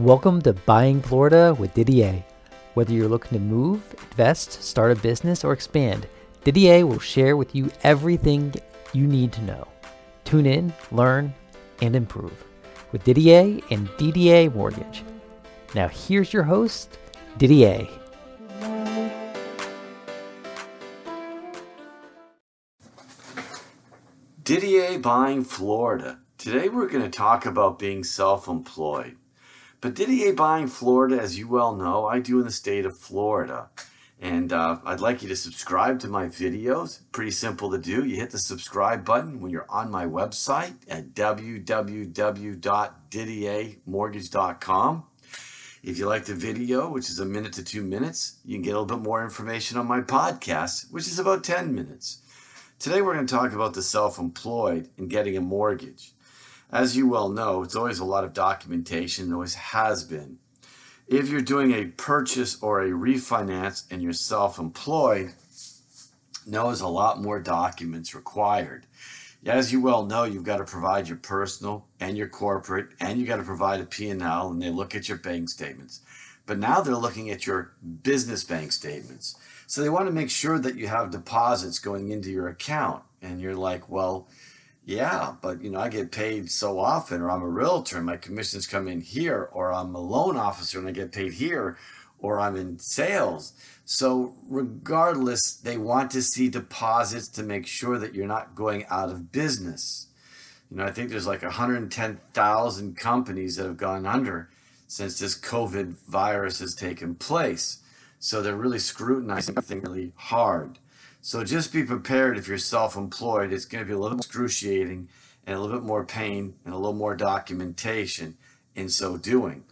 Welcome to Buying Florida with Didier. Whether you're looking to move, invest, start a business, or expand, Didier will share with you everything you need to know. Tune in, learn, and improve with Didier and DDA Mortgage. Now, here's your host, Didier. Didier Buying Florida. Today we're going to talk about being self employed. But Didier Buying Florida, as you well know, I do in the state of Florida. And uh, I'd like you to subscribe to my videos. Pretty simple to do. You hit the subscribe button when you're on my website at www.didiermortgage.com. If you like the video, which is a minute to two minutes, you can get a little bit more information on my podcast, which is about 10 minutes. Today, we're going to talk about the self employed and getting a mortgage. As you well know, it's always a lot of documentation, always has been. If you're doing a purchase or a refinance and you're self employed, know there's a lot more documents required. As you well know, you've got to provide your personal and your corporate, and you've got to provide a P&L, and they look at your bank statements. But now they're looking at your business bank statements. So they want to make sure that you have deposits going into your account. And you're like, well, yeah, but you know, I get paid so often, or I'm a realtor and my commissions come in here, or I'm a loan officer and I get paid here, or I'm in sales. So, regardless, they want to see deposits to make sure that you're not going out of business. You know, I think there's like 110,000 companies that have gone under since this COVID virus has taken place. So, they're really scrutinizing everything really hard. So just be prepared if you're self-employed. It's going to be a little more excruciating and a little bit more pain and a little more documentation in so doing.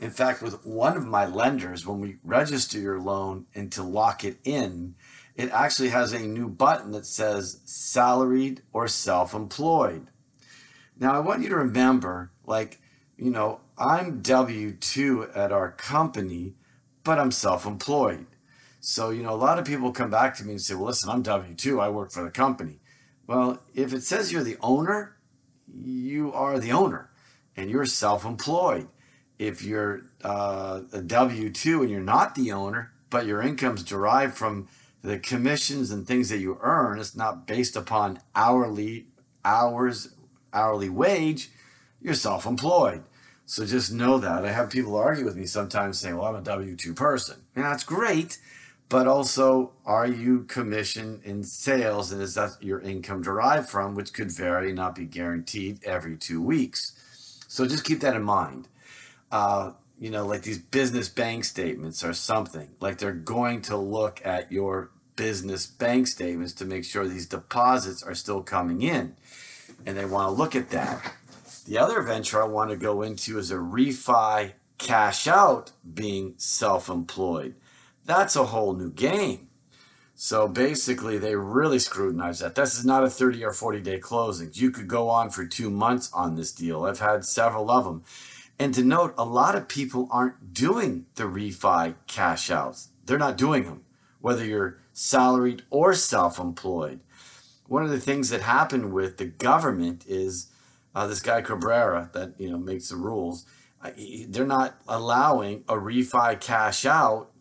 In fact, with one of my lenders, when we register your loan and to lock it in, it actually has a new button that says salaried or self-employed. Now, I want you to remember, like, you know, I'm W 2 at our company, but I'm self employed. So, you know, a lot of people come back to me and say, well, listen, I'm W 2, I work for the company. Well, if it says you're the owner, you are the owner and you're self employed. If you're uh, a W 2 and you're not the owner, but your income's derived from the commissions and things that you earn, it's not based upon hourly hours, hourly wage, you're self employed. So just know that. I have people argue with me sometimes saying, well, I'm a W 2 person. And that's great but also are you commission in sales? And is that your income derived from which could vary not be guaranteed every two weeks? So just keep that in mind. Uh, you know like these business bank statements or something. Like they're going to look at your business bank statements to make sure these deposits are still coming in and they want to look at that. The other venture i want to go into is a refi cash out being self-employed that's a whole new game. So basically, they really scrutinize that. This is not a 30 or 40 day closing. You could go on for two months on this deal. I've had several of them. And to note, a lot of people aren't doing the refi cash outs. They're not doing them, whether you're salaried or self employed. One of the things that happened with the government is uh, this guy Cabrera that you know makes the rules. Uh, they're not allowing a refi cash out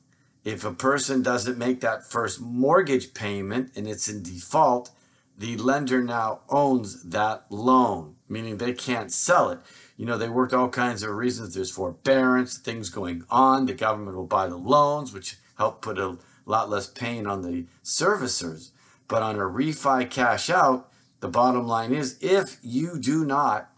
if a person doesn't make that first mortgage payment and it's in default, the lender now owns that loan, meaning they can't sell it. You know, they work all kinds of reasons. There's forbearance, things going on. The government will buy the loans, which help put a lot less pain on the servicers. But on a refi cash out, the bottom line is if you do not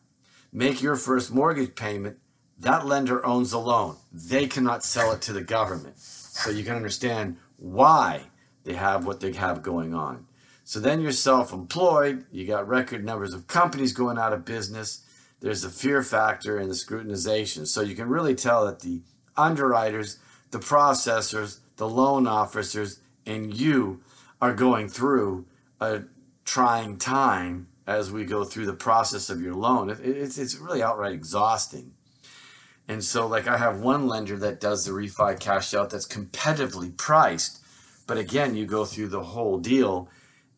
make your first mortgage payment, that lender owns the loan. They cannot sell it to the government so you can understand why they have what they have going on. So then you're self employed, you got record numbers of companies going out of business. There's the fear factor and the scrutinization. So you can really tell that the underwriters, the processors, the loan officers, and you are going through a trying time as we go through the process of your loan. It, it's, it's really outright exhausting. And so, like, I have one lender that does the refi cash out that's competitively priced. But again, you go through the whole deal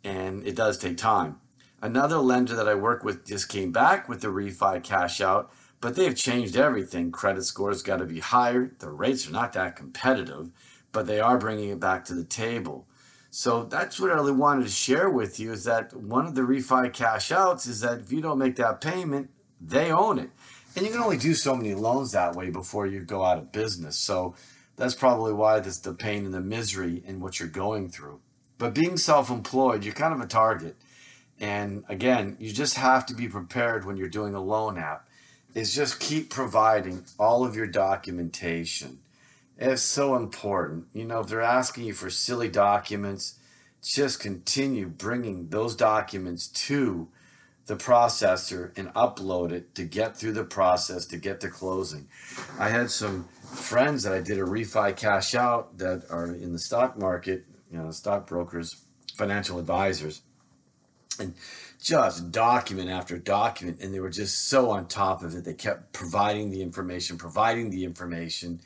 and it does take time. Another lender that I work with just came back with the refi cash out, but they've changed everything. Credit scores got to be higher. The rates are not that competitive, but they are bringing it back to the table. So that's what I really wanted to share with you is that one of the refi cash outs is that if you don't make that payment, they own it. And you can only do so many loans that way before you go out of business. So that's probably why this the pain and the misery in what you're going through. But being self-employed, you're kind of a target. And again, you just have to be prepared when you're doing a loan app. Is just keep providing all of your documentation it's so important. You know, if they're asking you for silly documents, just continue bringing those documents to the processor and upload it to get through the process to get to closing. I had some friends that I did a refi cash out that are in the stock market, you know, stockbrokers, financial advisors, and just document after document. And they were just so on top of it. They kept providing the information, providing the information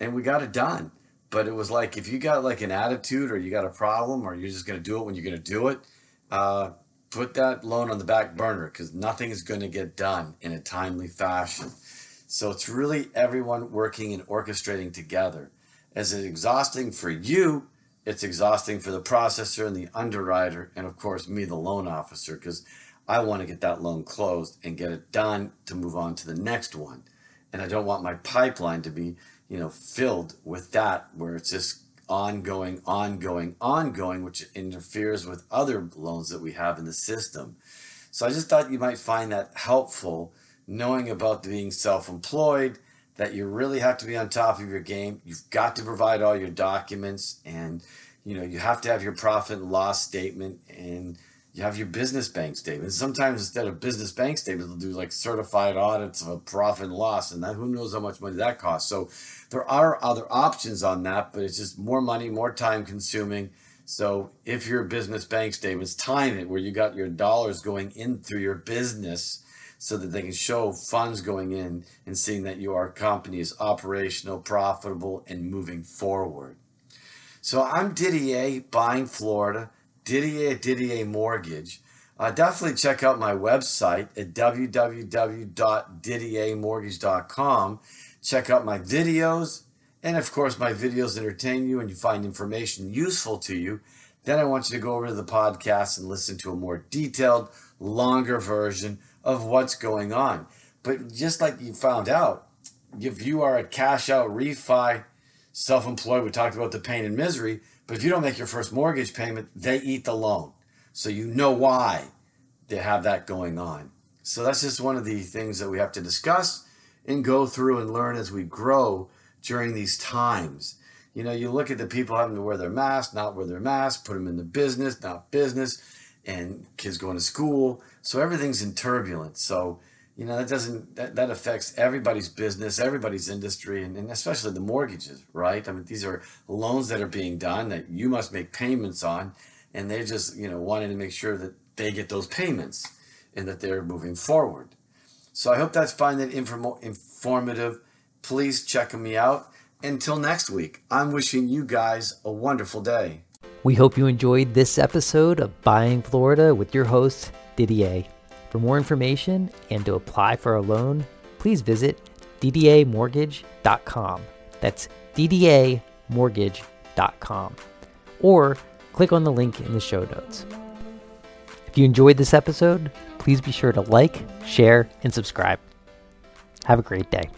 and we got it done. But it was like if you got like an attitude or you got a problem or you're just going to do it when you're going to do it, uh, put that loan on the back burner because nothing is going to get done in a timely fashion. So it's really everyone working and orchestrating together. As it's exhausting for you, it's exhausting for the processor and the underwriter, and of course, me, the loan officer, because I want to get that loan closed and get it done to move on to the next one. And I don't want my pipeline to be you know, filled with that where it's just ongoing, ongoing, ongoing, which interferes with other loans that we have in the system. So I just thought you might find that helpful, knowing about being self employed, that you really have to be on top of your game. You've got to provide all your documents and you know, you have to have your profit and loss statement and you have your business bank statement. Sometimes instead of business bank statements, they'll do like certified audits of a profit and loss, and that who knows how much money that costs. So there are other options on that, but it's just more money, more time consuming. So if your business bank statements, time it where you got your dollars going in through your business so that they can show funds going in and seeing that your company is operational, profitable, and moving forward. So I'm Didier, buying Florida. Didier Didier Mortgage. Uh, definitely check out my website at www.didiermortgage.com. Check out my videos. And of course, my videos entertain you and you find information useful to you. Then I want you to go over to the podcast and listen to a more detailed, longer version of what's going on. But just like you found out, if you are a cash out refi, self employed, we talked about the pain and misery. But if you don't make your first mortgage payment, they eat the loan. So you know why they have that going on. So that's just one of the things that we have to discuss and go through and learn as we grow during these times. You know, you look at the people having to wear their mask, not wear their mask, put them in the business, not business, and kids going to school. So everything's in turbulence. So you know that doesn't that, that affects everybody's business everybody's industry and, and especially the mortgages right? I mean these are loans that are being done that you must make payments on and they're just you know wanting to make sure that they get those payments and that they're moving forward. So i hope that's find that inform- informative. Please check me out. Until next week i'm wishing you guys a wonderful day. We hope you enjoyed this episode of buying florida with your host didier for more information and to apply for a loan, please visit ddamortgage.com. That's ddamortgage.com. Or click on the link in the show notes. If you enjoyed this episode, please be sure to like, share, and subscribe. Have a great day.